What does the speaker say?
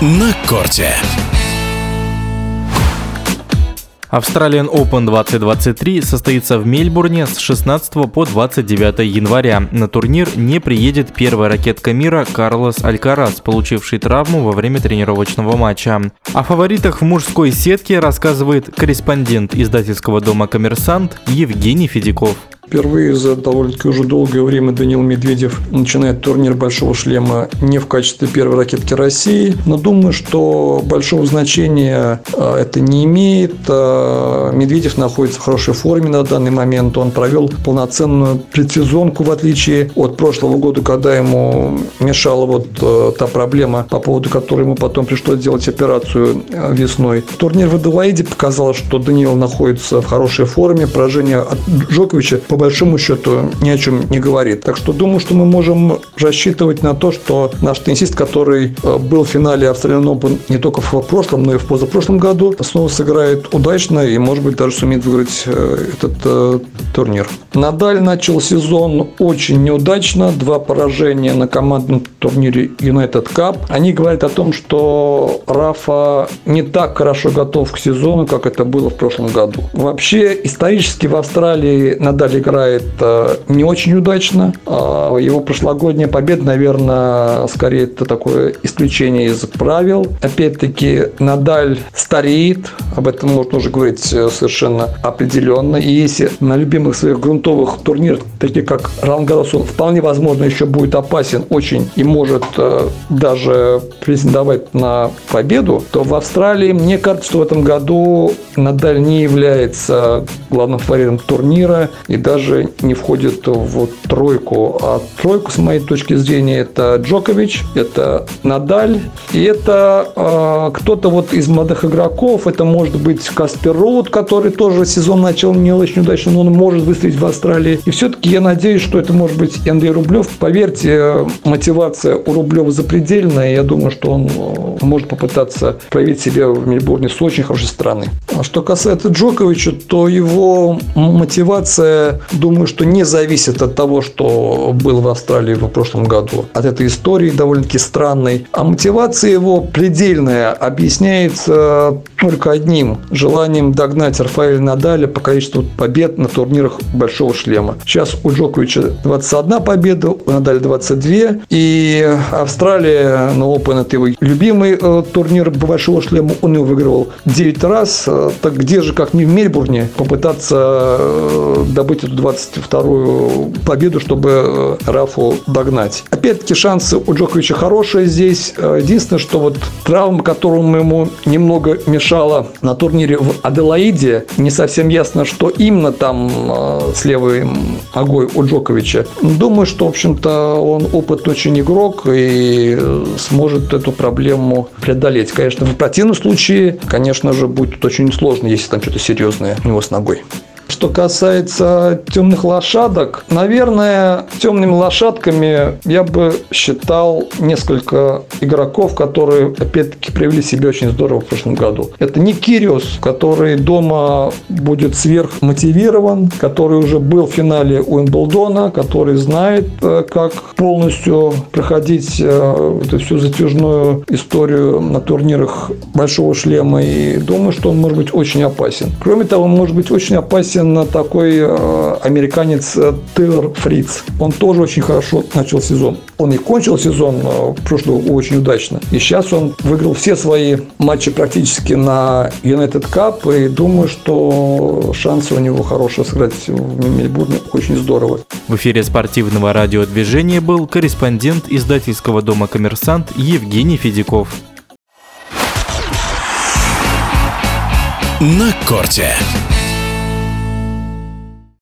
на корте. Австралиан Open 2023 состоится в Мельбурне с 16 по 29 января. На турнир не приедет первая ракетка мира Карлос Алькарас, получивший травму во время тренировочного матча. О фаворитах в мужской сетке рассказывает корреспондент издательского дома «Коммерсант» Евгений Федяков. Впервые за довольно-таки уже долгое время Данил Медведев начинает турнир «Большого шлема» не в качестве первой ракетки России, но думаю, что большого значения а, это не имеет. А, Медведев находится в хорошей форме на данный момент. Он провел полноценную предсезонку, в отличие от прошлого года, когда ему мешала вот а, та проблема, по поводу которой ему потом пришлось делать операцию весной. Турнир в Аделаиде показал, что Даниил находится в хорошей форме. Поражение от Джоковича по большому счету ни о чем не говорит. Так что думаю, что мы можем рассчитывать на то, что наш теннисист, который э, был в финале Australian Open не только в прошлом, но и в позапрошлом году, снова сыграет удачно и, может быть, даже сумеет выиграть э, этот э, турнир. Надаль начал сезон очень неудачно. Два поражения на командном турнире United Cup. Они говорят о том, что Рафа не так хорошо готов к сезону, как это было в прошлом году. Вообще, исторически в Австралии Надаль играет э, не очень удачно. А его прошлогодняя победа, наверное, скорее это такое исключение из правил. Опять-таки, Надаль стареет, об этом можно уже говорить э, совершенно определенно. И если на любимых своих грунтовых турнирах, таких как Рангарос, он вполне возможно еще будет опасен очень и может э, даже претендовать на победу, то в Австралии, мне кажется, что в этом году Надаль не является главным фаворитом турнира и даже даже не входит в тройку. А тройку, с моей точки зрения, это Джокович, это Надаль, и это э, кто-то вот из молодых игроков, это может быть Каспер который тоже сезон начал не очень удачно, но он может выстрелить в Австралии. И все-таки я надеюсь, что это может быть Андрей Рублев. Поверьте, мотивация у Рублева запредельная, я думаю, что он э, может попытаться проявить себя в Мельбурне с очень хорошей стороны. А что касается Джоковича, то его мотивация думаю, что не зависит от того, что был в Австралии в прошлом году, от этой истории довольно-таки странной. А мотивация его предельная объясняется только одним – желанием догнать Рафаэля Надаля по количеству побед на турнирах Большого Шлема. Сейчас у Джоковича 21 победа, у Надаля 22. И Австралия на Open – это его любимый э, турнир Большого Шлема. Он его выигрывал 9 раз. Э, так где же, как не в Мельбурне, попытаться э, добыть эту 22-ю победу, чтобы э, Рафу догнать. Опять-таки шансы у Джоковича хорошие здесь. Э, единственное, что вот травма, которому ему немного мешала на турнире в Аделаиде, не совсем ясно, что именно там э, с левой ногой у Джоковича. Думаю, что, в общем-то, он опыт очень игрок и сможет эту проблему преодолеть. Конечно, в противном случае, конечно же, будет очень сложно, если там что-то серьезное у него с ногой. Что касается темных лошадок, наверное, темными лошадками я бы считал несколько игроков, которые, опять-таки, привели себя очень здорово в прошлом году. Это не Кириус, который дома будет сверхмотивирован, который уже был в финале Уимблдона, который знает, э, как полностью проходить э, эту всю затяжную историю на турнирах Большого Шлема. И думаю, что он может быть очень опасен. Кроме того, он может быть очень опасен на такой э, американец э, Тейлор Фриц. Он тоже очень хорошо начал сезон. Он и кончил сезон э, прошлого очень удачно. И сейчас он выиграл все свои матчи практически на United Cup. И думаю, что шансы у него хорошие сыграть в Мельбурне очень здорово. В эфире спортивного радиодвижения был корреспондент издательского дома «Коммерсант» Евгений Федяков. На корте.